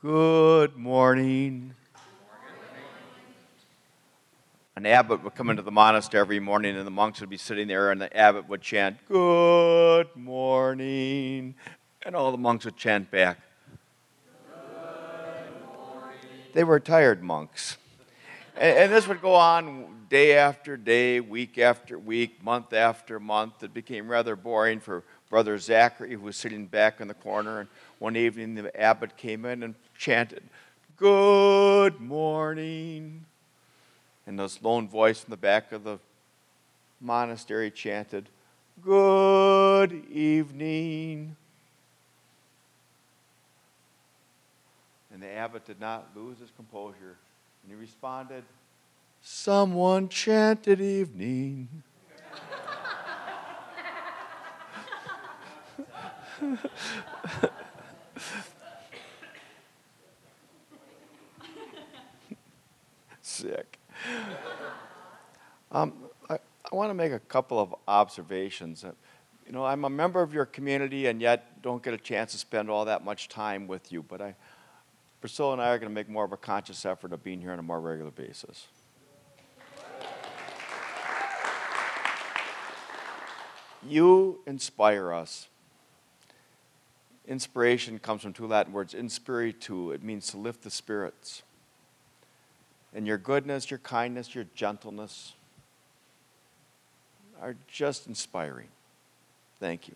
Good morning. An abbot would come into the monastery every morning, and the monks would be sitting there, and the abbot would chant, Good morning. And all the monks would chant back. They were tired monks. And, and this would go on day after day, week after week, month after month. It became rather boring for Brother Zachary, who was sitting back in the corner. And one evening, the abbot came in and chanted, Good morning. And this lone voice in the back of the monastery chanted, Good evening. And the abbot did not lose his composure. And he responded, Someone chanted evening. Sick. Um, I, I want to make a couple of observations. Uh, you know, I'm a member of your community and yet don't get a chance to spend all that much time with you, but I, Priscilla and I are going to make more of a conscious effort of being here on a more regular basis. You inspire us. Inspiration comes from two Latin words, inspiritu. It means to lift the spirits. And your goodness, your kindness, your gentleness are just inspiring. Thank you.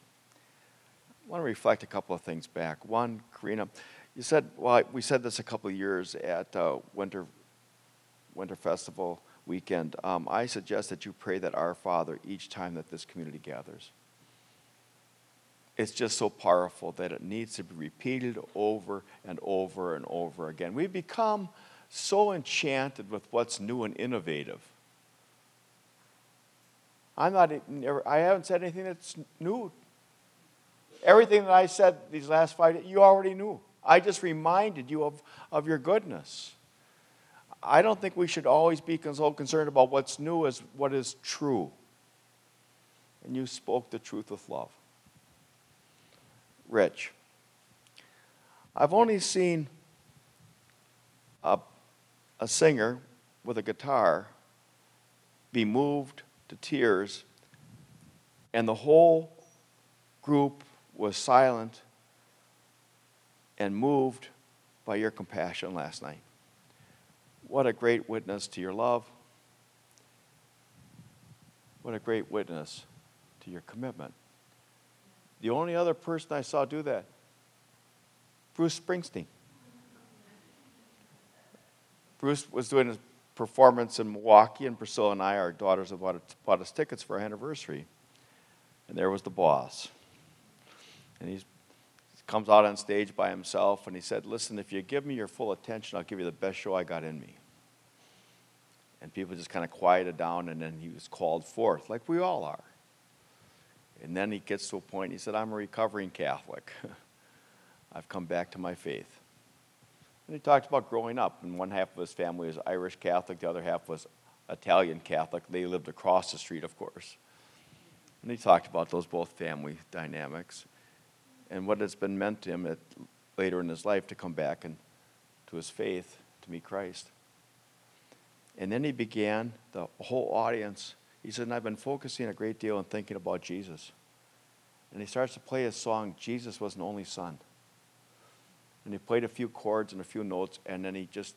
I want to reflect a couple of things back. One, Karina, you said, well, we said this a couple of years at uh, Winter, Winter Festival weekend. Um, I suggest that you pray that Our Father each time that this community gathers. It's just so powerful that it needs to be repeated over and over and over again. We become so enchanted with what's new and innovative. I'm not, I haven't said anything that's new. Everything that I said these last five, you already knew. I just reminded you of, of your goodness. I don't think we should always be so concerned about what's new as what is true. And you spoke the truth with love. Rich, I've only seen a, a singer with a guitar be moved to tears, and the whole group was silent and moved by your compassion last night. What a great witness to your love. What a great witness to your commitment. The only other person I saw do that, Bruce Springsteen. Bruce was doing a performance in Milwaukee, and Priscilla and I, our daughters, have bought, bought us tickets for our anniversary. And there was the boss. And he's comes out on stage by himself and he said, Listen, if you give me your full attention, I'll give you the best show I got in me. And people just kind of quieted down, and then he was called forth, like we all are. And then he gets to a point, he said, I'm a recovering Catholic. I've come back to my faith. And he talked about growing up, and one half of his family was Irish Catholic, the other half was Italian Catholic. They lived across the street, of course. And he talked about those both family dynamics and what it's been meant to him at, later in his life to come back and to his faith to meet Christ. And then he began, the whole audience, he said, I've been focusing a great deal on thinking about Jesus. And he starts to play his song, Jesus was an only son. And he played a few chords and a few notes, and then he just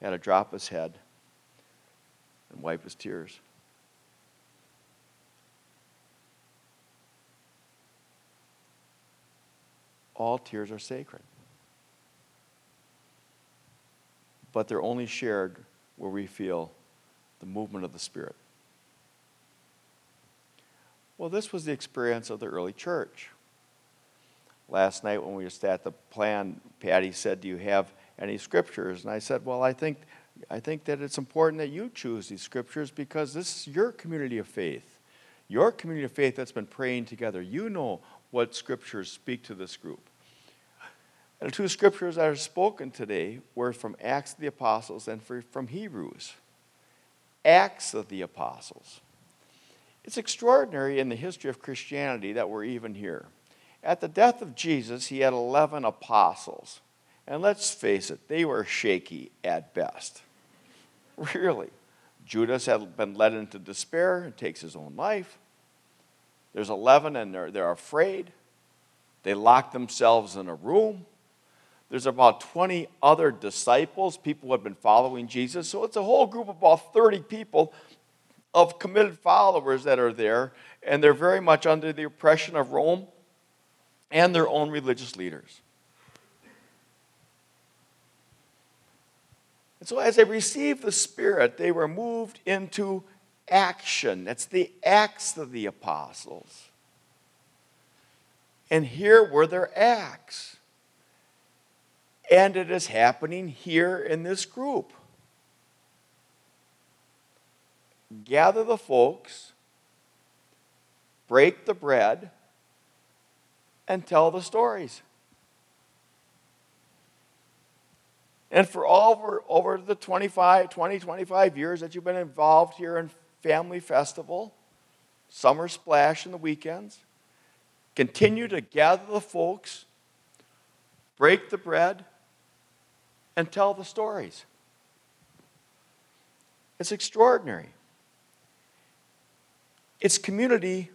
had to drop his head and wipe his tears. all tears are sacred. But they're only shared where we feel the movement of the Spirit. Well, this was the experience of the early church. Last night, when we were at the plan, Patty said, Do you have any scriptures? And I said, Well, I think, I think that it's important that you choose these scriptures because this is your community of faith. Your community of faith that's been praying together. You know what scriptures speak to this group. And the two scriptures that are spoken today were from Acts of the Apostles and from Hebrews. Acts of the Apostles. It's extraordinary in the history of Christianity that we're even here. At the death of Jesus, he had 11 apostles. And let's face it, they were shaky at best. Really. Judas had been led into despair and takes his own life. There's 11 and they're, they're afraid. They lock themselves in a room. There's about 20 other disciples, people who have been following Jesus. So it's a whole group of about 30 people of committed followers that are there, and they're very much under the oppression of Rome and their own religious leaders. And so, as they received the Spirit, they were moved into action. That's the acts of the apostles. And here were their acts. And it is happening here in this group. Gather the folks, break the bread, and tell the stories. And for all over, over the 25, 20, 25 years that you've been involved here in Family Festival, Summer Splash in the weekends, continue to gather the folks, break the bread, and tell the stories. It's extraordinary. It's community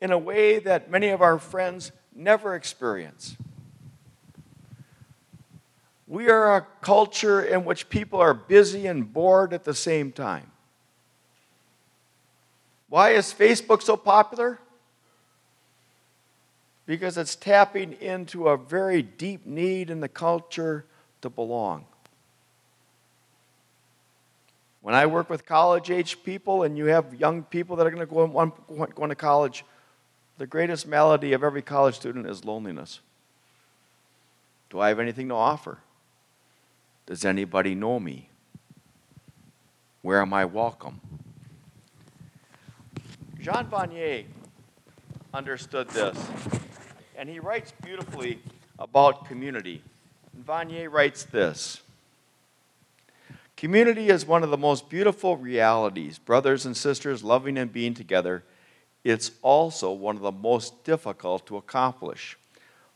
in a way that many of our friends never experience. We are a culture in which people are busy and bored at the same time. Why is Facebook so popular? Because it's tapping into a very deep need in the culture to belong. When I work with college age people and you have young people that are going to go, on, go into college, the greatest malady of every college student is loneliness. Do I have anything to offer? Does anybody know me? Where am I welcome? Jean Vanier understood this, and he writes beautifully about community. And Vanier writes this Community is one of the most beautiful realities, brothers and sisters loving and being together. It's also one of the most difficult to accomplish.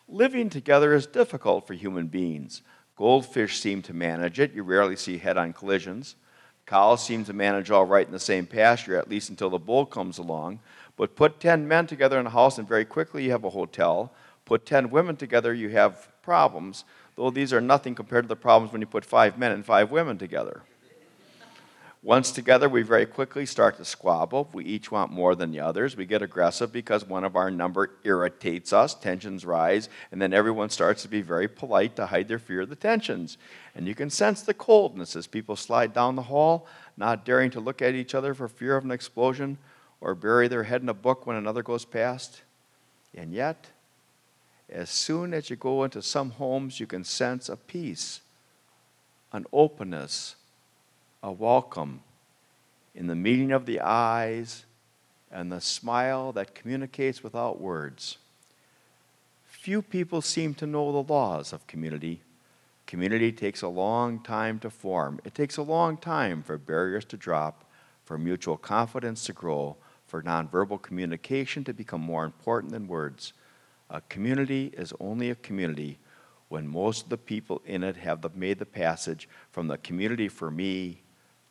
Living together is difficult for human beings. Goldfish seem to manage it. You rarely see head on collisions. Cows seem to manage all right in the same pasture, at least until the bull comes along. But put 10 men together in a house, and very quickly you have a hotel. Put 10 women together, you have problems, though these are nothing compared to the problems when you put five men and five women together. Once together, we very quickly start to squabble. We each want more than the others. We get aggressive because one of our number irritates us. Tensions rise, and then everyone starts to be very polite to hide their fear of the tensions. And you can sense the coldness as people slide down the hall, not daring to look at each other for fear of an explosion or bury their head in a book when another goes past. And yet, as soon as you go into some homes, you can sense a peace, an openness a welcome in the meeting of the eyes and the smile that communicates without words. Few people seem to know the laws of community. Community takes a long time to form. It takes a long time for barriers to drop, for mutual confidence to grow, for nonverbal communication to become more important than words. A community is only a community when most of the people in it have made the passage from the community for me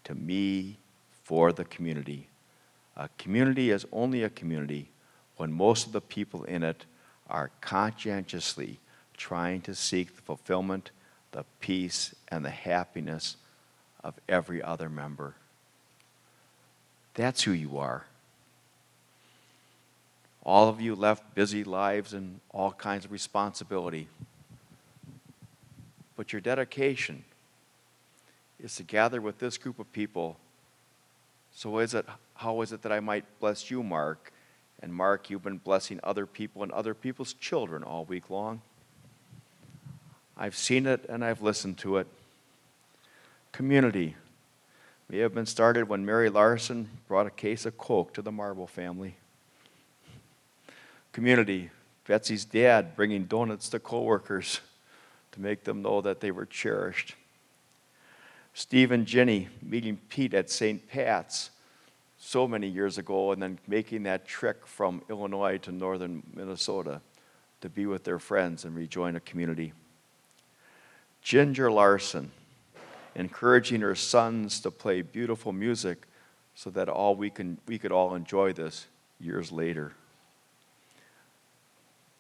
to me for the community. A community is only a community when most of the people in it are conscientiously trying to seek the fulfillment, the peace, and the happiness of every other member. That's who you are. All of you left busy lives and all kinds of responsibility. But your dedication, is to gather with this group of people. So is it how is it that I might bless you, Mark? And Mark, you've been blessing other people and other people's children all week long. I've seen it and I've listened to it. Community may have been started when Mary Larson brought a case of Coke to the Marble family. Community, Betsy's dad bringing donuts to coworkers to make them know that they were cherished. Steve and Jenny meeting Pete at St. Pat's so many years ago and then making that trek from Illinois to northern Minnesota to be with their friends and rejoin a community. Ginger Larson, encouraging her sons to play beautiful music so that all we, can, we could all enjoy this years later.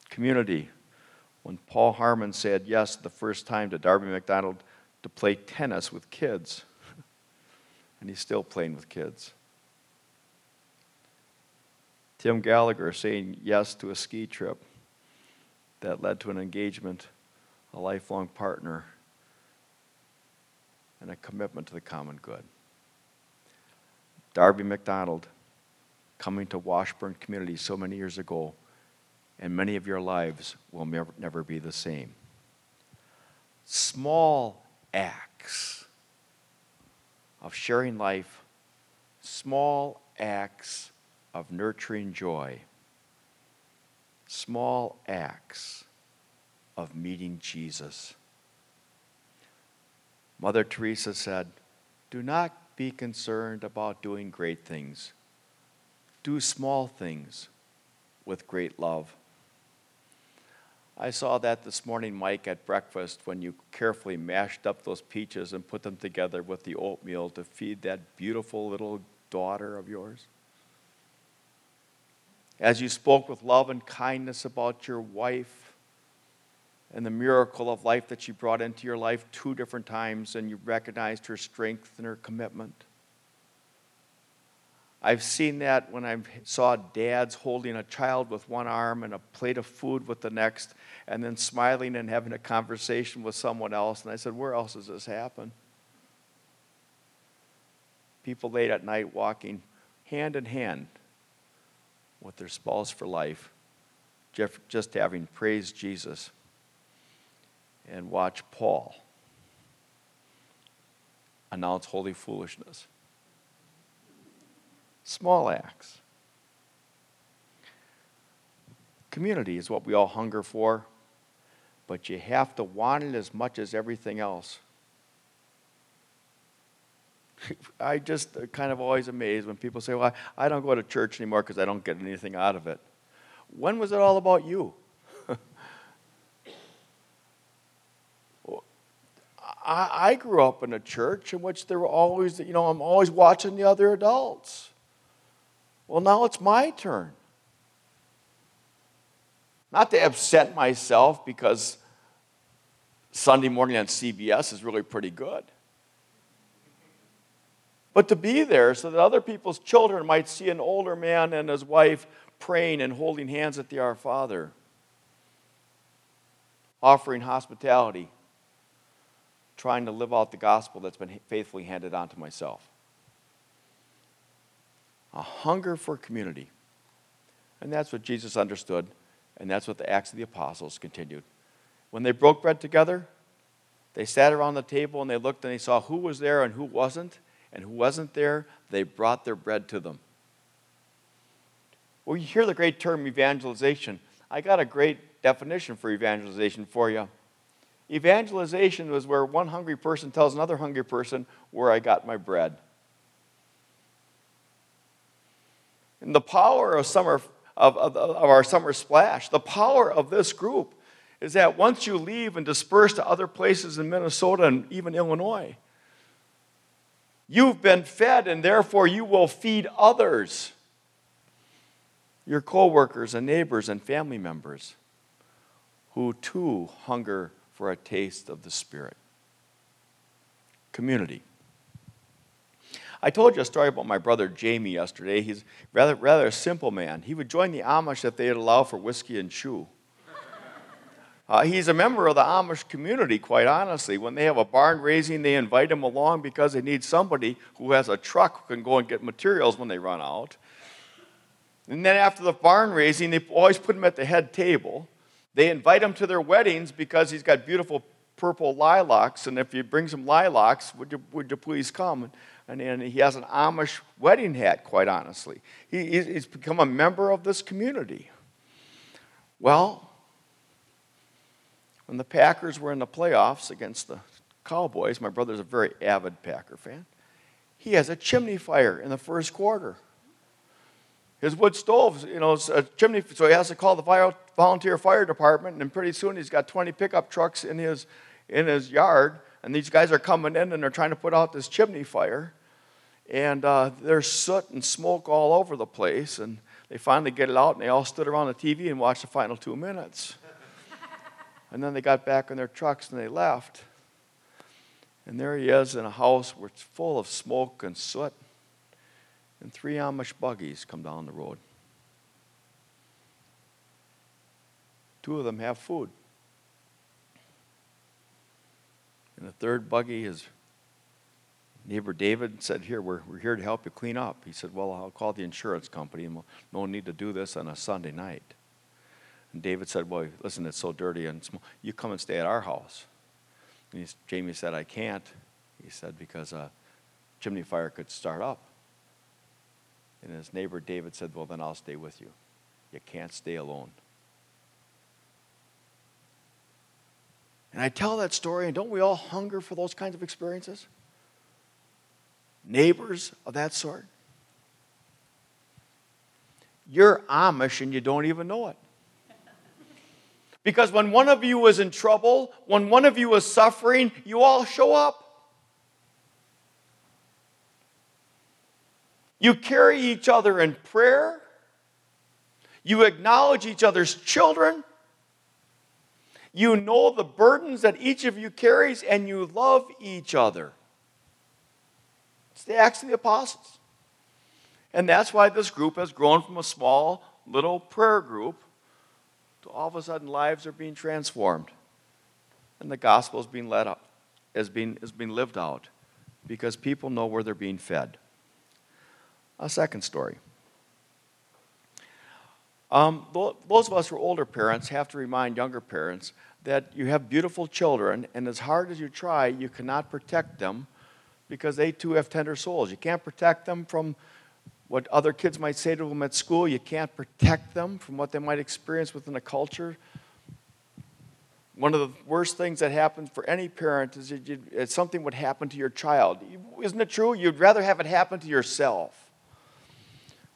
Community, when Paul Harmon said yes the first time to Darby McDonald to play tennis with kids, and he's still playing with kids. Tim Gallagher saying yes to a ski trip that led to an engagement, a lifelong partner, and a commitment to the common good. Darby McDonald coming to Washburn Community so many years ago, and many of your lives will never, be the same. Small acts of sharing life, small acts of nurturing joy, small acts of meeting Jesus. Mother Teresa said, Do not be concerned about doing great things. Do small things with great love. I saw that this morning, Mike, at breakfast when you carefully mashed up those peaches and put them together with the oatmeal to feed that beautiful little daughter of yours as you spoke with love and kindness about your wife and the miracle of life that she brought into your life two different times, and you recognized her strength and her commitment. I've seen that when I saw dads holding a child with one arm and a plate of food with the next, and then smiling and having a conversation with someone else. And I said, Where else does this happen? People late at night walking hand in hand with their spouse for life, just having praised Jesus and watch Paul announce holy foolishness. Small acts. Community is what we all hunger for, but you have to want it as much as everything else. I just uh, kind of always amazed when people say, Well, I don't go to church anymore because I don't get anything out of it. When was it all about you? I, grew up in a church in which there were always, you know, I'm always watching the other adults. Well, now it's my turn. Not to upset myself because Sunday morning on CBS is really pretty good but to be there so that other people's children might see an older man and his wife praying and holding hands at the Our Father, offering hospitality, trying to live out the gospel that's been faithfully handed on to myself. A hunger for community. And that's what Jesus understood, and that's what the Acts of the Apostles continued. When they broke bread together, they sat around the table and they looked and they saw who was there and who wasn't and who wasn't there, they brought their bread to them. Well, you hear the great term evangelization. I got a great definition for evangelization for you. Evangelization was where one hungry person tells another hungry person where I got my bread. And the power of summer of, of, of, our summer splash, the power of this group is that once you leave and disperse to other places in Minnesota and even Illinois, You've been fed, and therefore you will feed others your coworkers and neighbors and family members who too hunger for a taste of the Spirit. Community. I told you a story about my brother Jamie yesterday. He's rather rather a simple man. He would join the Amish if they'd allow for whiskey and chew. Uh, he's a member of the Amish community, quite honestly. When they have a barn raising, they invite him along because they need somebody who has a truck who can go and get materials when they run out. And then after the barn raising, they always put him at the head table. They invite him to their weddings because he's got beautiful purple lilacs, and if he brings them lilacs, would you, would you please come? And, and he has an Amish wedding hat, quite honestly. He, he's become a member of this community. Well, when the Packers were in the playoffs against the Cowboys, my brother's a very avid Packer fan, he has a chimney fire in the first quarter. His wood stove, you know, a chimney, so he has to call the fire, volunteer fire department, and pretty soon he's got 20 pickup trucks in his, in his yard, and these guys are coming in and they're trying to put out this chimney fire. And uh, there's soot and smoke all over the place. And they finally get it out, and they all stood around the TV and watched the final two minutes. and then they got back in their trucks and they left. And there he is in a house where it's full of smoke and soot. And three Amish buggies come down the road. Two of them have food. And the third buggy, his neighbor David said, Here, we're, we're here to help you clean up. He said, Well, I'll call the insurance company and we'll, no need to do this on a Sunday night. And David said, Well, listen, it's so dirty and small. You come and stay at our house. And Jamie said, I can't. He said, Because a chimney fire could start up. And his neighbor David said, Well, then I'll stay with you. You can't stay alone. And I tell that story, and don't we all hunger for those kinds of experiences? Neighbors of that sort? You're Amish and you don't even know it. Because when one of you is in trouble, when one of you is suffering, you all show up. You carry each other in prayer. You acknowledge each other's children. You know the burdens that each of you carries, and you love each other. It's the Acts of the Apostles. And that's why this group has grown from a small little prayer group to all of a sudden lives are being transformed. And the gospel is being led up, is being, is being lived out because people know where they're being fed. A second story. Um, those of us who are older parents have to remind younger parents that you have beautiful children, and as hard as you try, you cannot protect them because they too have tender souls. You can't protect them from what other kids might say to them at school. You can't protect them from what they might experience within a culture. One of the worst things that happens for any parent is that something would happen to your child. Isn't it true? You'd rather have it happen to yourself.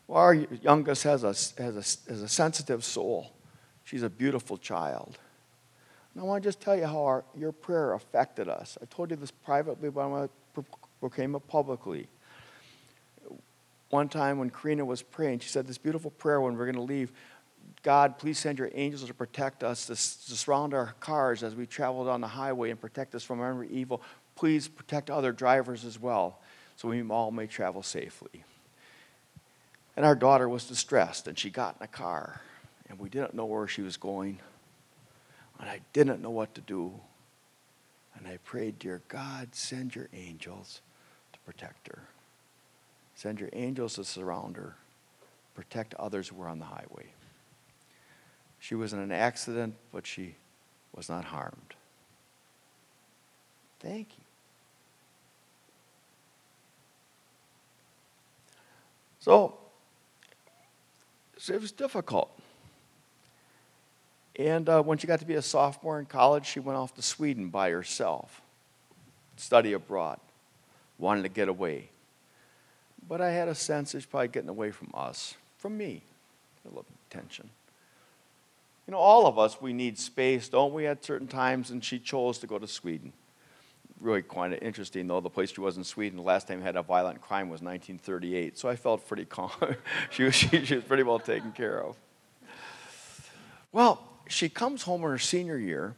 Well, our youngest has a, has, a, has a sensitive soul. She's a beautiful child. And I want to just tell you how our, your prayer affected us. I told you this privately, but I want to proclaim it publicly. One time when Karina was praying, she said this beautiful prayer when we're going to leave God, please send your angels to protect us, to, to surround our cars as we travel down the highway and protect us from every evil. Please protect other drivers as well, so we all may travel safely. And our daughter was distressed, and she got in a car, and we didn't know where she was going. And I didn't know what to do. And I prayed, Dear God, send your angels to protect her. Send your angels to surround her, protect others who were on the highway. She was in an accident, but she was not harmed. Thank you. So, it was difficult. And uh, when she got to be a sophomore in college, she went off to Sweden by herself, study abroad, wanted to get away. But I had a sense it's probably getting away from us, from me, a little tension. You know, all of us, we need space, don't we, at certain times? And she chose to go to Sweden. Really quite interesting, though. The place she was in Sweden, the last time had a violent crime was 1938. So I felt pretty calm. she, was, she, she was pretty well taken care of. Well, she comes home in her senior year,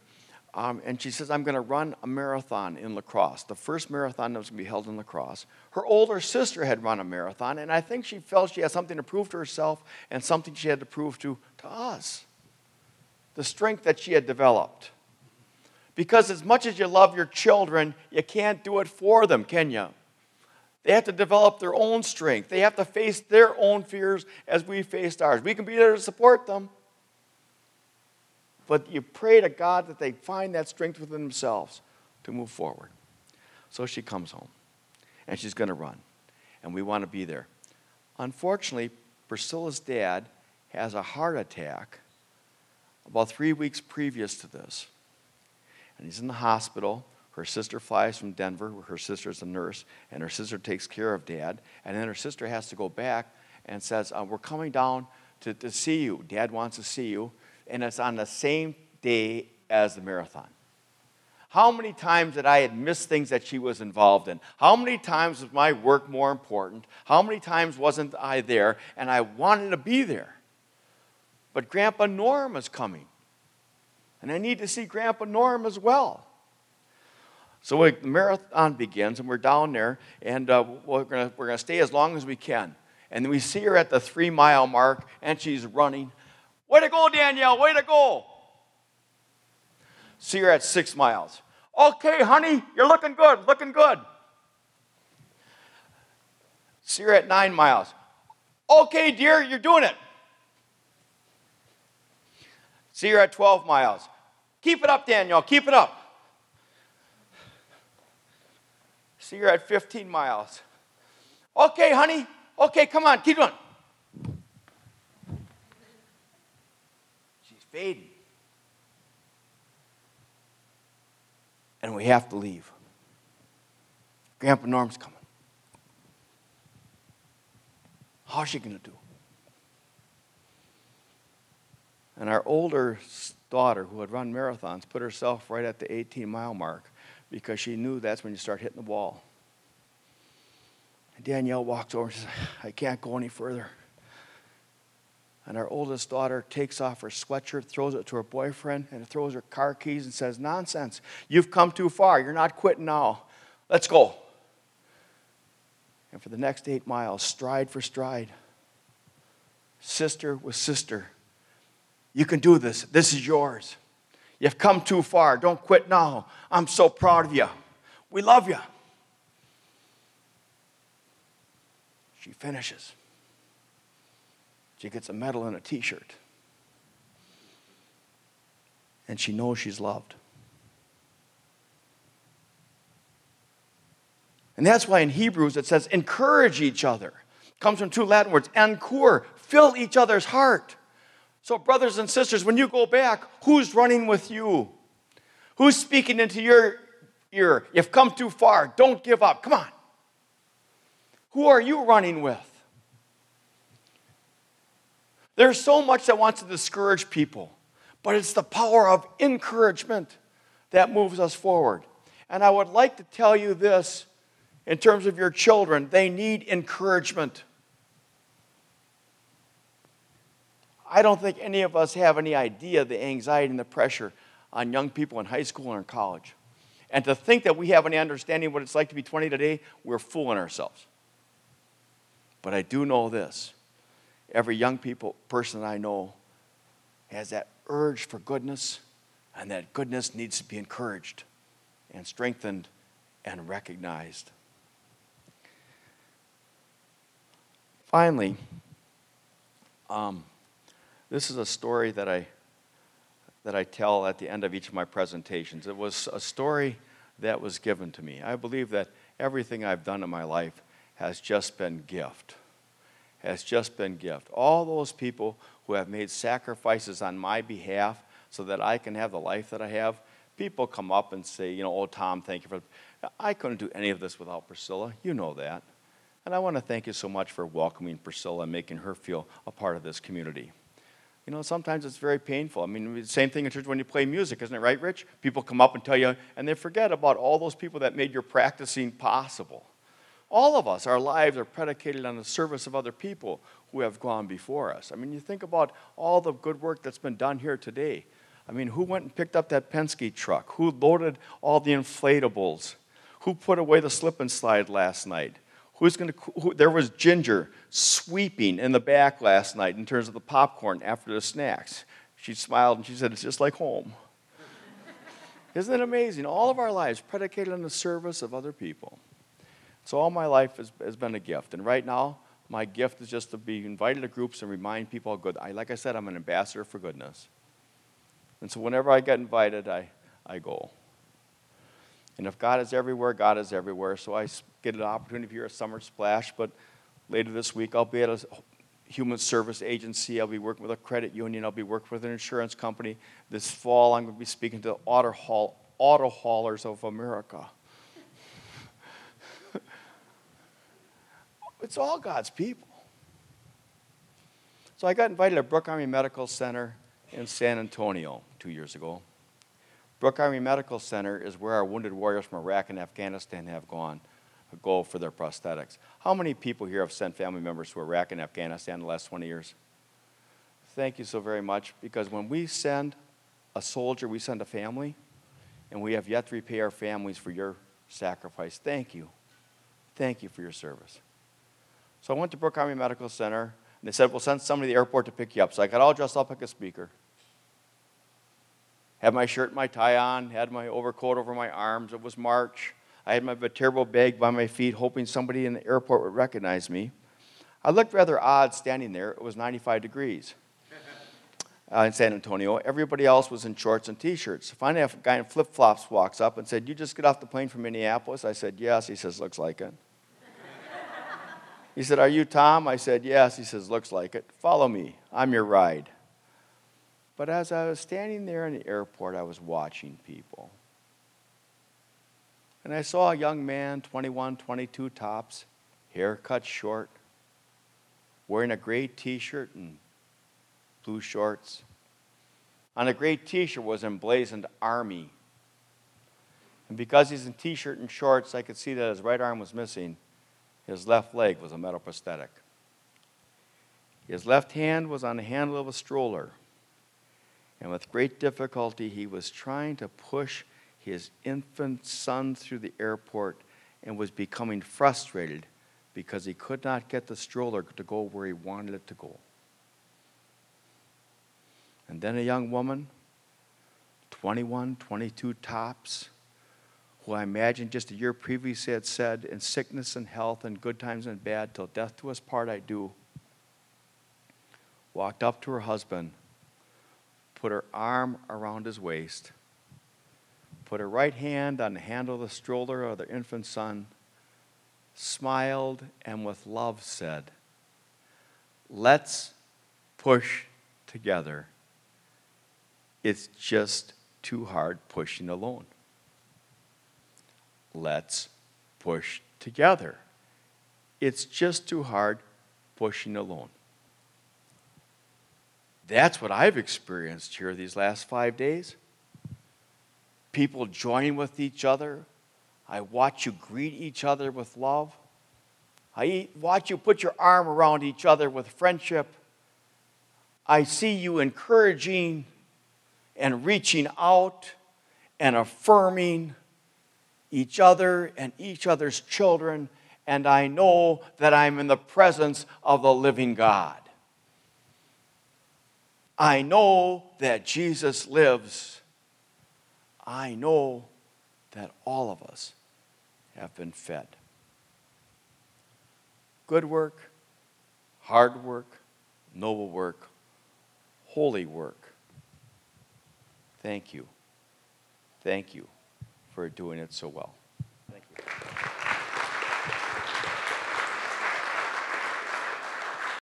um, and she says, I'm going to run a marathon in La Crosse, the first marathon that was going to be held in La Crosse. Her older sister had run a marathon, and I think she felt she had something to prove to herself and something she had to prove to, to us the strength that she had developed. Because as much as you love your children, you can't do it for them, can you? They have to develop their own strength. They have to face their own fears as we faced ours. We can be there to support them but you pray to God that they find that strength within themselves to move forward. So she comes home and she's going to run, and we want to be there. Unfortunately, Priscilla's dad has a heart attack about three weeks previous to this. And he's in the hospital. Her sister flies from Denver, where her sister is a nurse, and her sister takes care of dad. And then her sister has to go back and says, uh, We're coming down to, to see you. Dad wants to see you and it's on the same day as the marathon. How many times that I had missed things that she was involved in? How many times was my work more important? How many times wasn't I there and I wanted to be there? But Grandpa Norm is coming. And I need to see Grandpa Norm as well. So we, the marathon begins, and we're down there, and uh, we're going we're gonna stay as long as we can. And we see her at the three mile mark, and she's running. Way to go, Danielle, way to go. See her at six miles. Okay, honey, you're looking good, looking good. See her at nine miles. Okay, dear, you're doing it. See her at 12 miles. Keep it up, Danielle, keep it up. See her at 15 miles. Okay, honey. Okay, come on, keep going. She's fading. And we have to leave. Grandpa Norm's coming. How's she going to do? And our older daughter, who had run marathons, put herself right at the 18 mile mark because she knew that's when you start hitting the wall. And Danielle walks over and says, I can't go any further. And our oldest daughter takes off her sweatshirt, throws it to her boyfriend, and throws her car keys and says, Nonsense. You've come too far. You're not quitting now. Let's go. And for the next eight miles, stride for stride, sister with sister, you can do this. This is yours. You've come too far. Don't quit now. I'm so proud of you. We love you. She finishes. She gets a medal and a t shirt. And she knows she's loved. And that's why in Hebrews it says, encourage each other. It comes from two Latin words, encour, fill each other's heart. So, brothers and sisters, when you go back, who's running with you? Who's speaking into your ear? You've come too far. Don't give up. Come on. Who are you running with? There's so much that wants to discourage people, but it's the power of encouragement that moves us forward. And I would like to tell you this in terms of your children, they need encouragement. I don't think any of us have any idea the anxiety and the pressure on young people in high school or in college. And to think that we have any understanding of what it's like to be 20 today, we're fooling ourselves. But I do know this every young people, person I know has that urge for goodness, and that goodness needs to be encouraged and strengthened and recognized. Finally, um, this is a story that I, that I tell at the end of each of my presentations. It was a story that was given to me. I believe that everything I've done in my life has just been gift. Has just been gift. All those people who have made sacrifices on my behalf so that I can have the life that I have, people come up and say, you know, oh, Tom, thank you for. I couldn't do any of this without Priscilla. You know that. And I want to thank you so much for welcoming Priscilla and making her feel a part of this community you know, sometimes it's very painful. I mean, the same thing in church when you play music, isn't it right, Rich? People come up and tell you, and they forget about all those people that made your practicing possible. All of us, our lives are predicated on the service of other people who have gone before us. I mean, you think about all the good work that's been done here today. I mean, who went and picked up that Penske truck? Who loaded all the inflatables? Who put away the slip and slide last night? Who's going to, who, there was Ginger sweeping in the back last night in terms of the popcorn after the snacks. She smiled and she said, It's just like home. Isn't it amazing? All of our lives predicated on the service of other people. So, all my life has, has been a gift. And right now, my gift is just to be invited to groups and remind people how good. I, like I said, I'm an ambassador for goodness. And so, whenever I get invited, I, I go. And if God is everywhere, God is everywhere. So I get an opportunity here at Summer Splash, but later this week I'll be at a human service agency. I'll be working with a credit union. I'll be working with an insurance company. This fall I'm going to be speaking to auto, haul, auto haulers of America. it's all God's people. So I got invited to Brooke Army Medical Center in San Antonio two years ago Brooke Army Medical Center is where our wounded warriors from Iraq and Afghanistan have gone go for their prosthetics. How many people here have sent family members to Iraq and Afghanistan in the last 20 years? Thank you so very much because when we send a soldier, we send a family, and we have yet to repay our families for your sacrifice. Thank you. Thank you for your service. So I went to Brooke Army Medical Center, and they said, We'll send somebody to the airport to pick you up. So I got all dressed up like a speaker. Had my shirt and my tie on, had my overcoat over my arms. It was March. I had my Viterbo bag by my feet, hoping somebody in the airport would recognize me. I looked rather odd standing there. It was 95 degrees uh, in San Antonio. Everybody else was in shorts and t-shirts. Finally, a guy in flip-flops walks up and said, "You just get off the plane from Minneapolis?" I said, "Yes." He says, "Looks like it." he said, "Are you Tom?" I said, "Yes." He says, "Looks like it. Follow me. I'm your ride." But as I was standing there in the airport, I was watching people. And I saw a young man, 21, 22 tops, hair cut short, wearing a gray t shirt and blue shorts. On a gray t shirt was emblazoned Army. And because he's in t shirt and shorts, I could see that his right arm was missing. His left leg was a metal prosthetic. His left hand was on the handle of a stroller. And with great difficulty, he was trying to push his infant son through the airport and was becoming frustrated because he could not get the stroller to go where he wanted it to go. And then a young woman, 21, 22 tops, who I imagine just a year previously had said, In sickness and health, and good times and bad, till death do us part I do, walked up to her husband put her arm around his waist, put her right hand on the handle of the stroller of the infant son, smiled, and with love said, Let's push together. It's just too hard pushing alone. Let's push together. It's just too hard pushing alone. That's what I've experienced here these last five days. People joining with each other. I watch you greet each other with love. I watch you put your arm around each other with friendship. I see you encouraging and reaching out and affirming each other and each other's children. And I know that I'm in the presence of the living God. I know that Jesus lives. I know that all of us have been fed. Good work, hard work, noble work, holy work. Thank you. Thank you for doing it so well.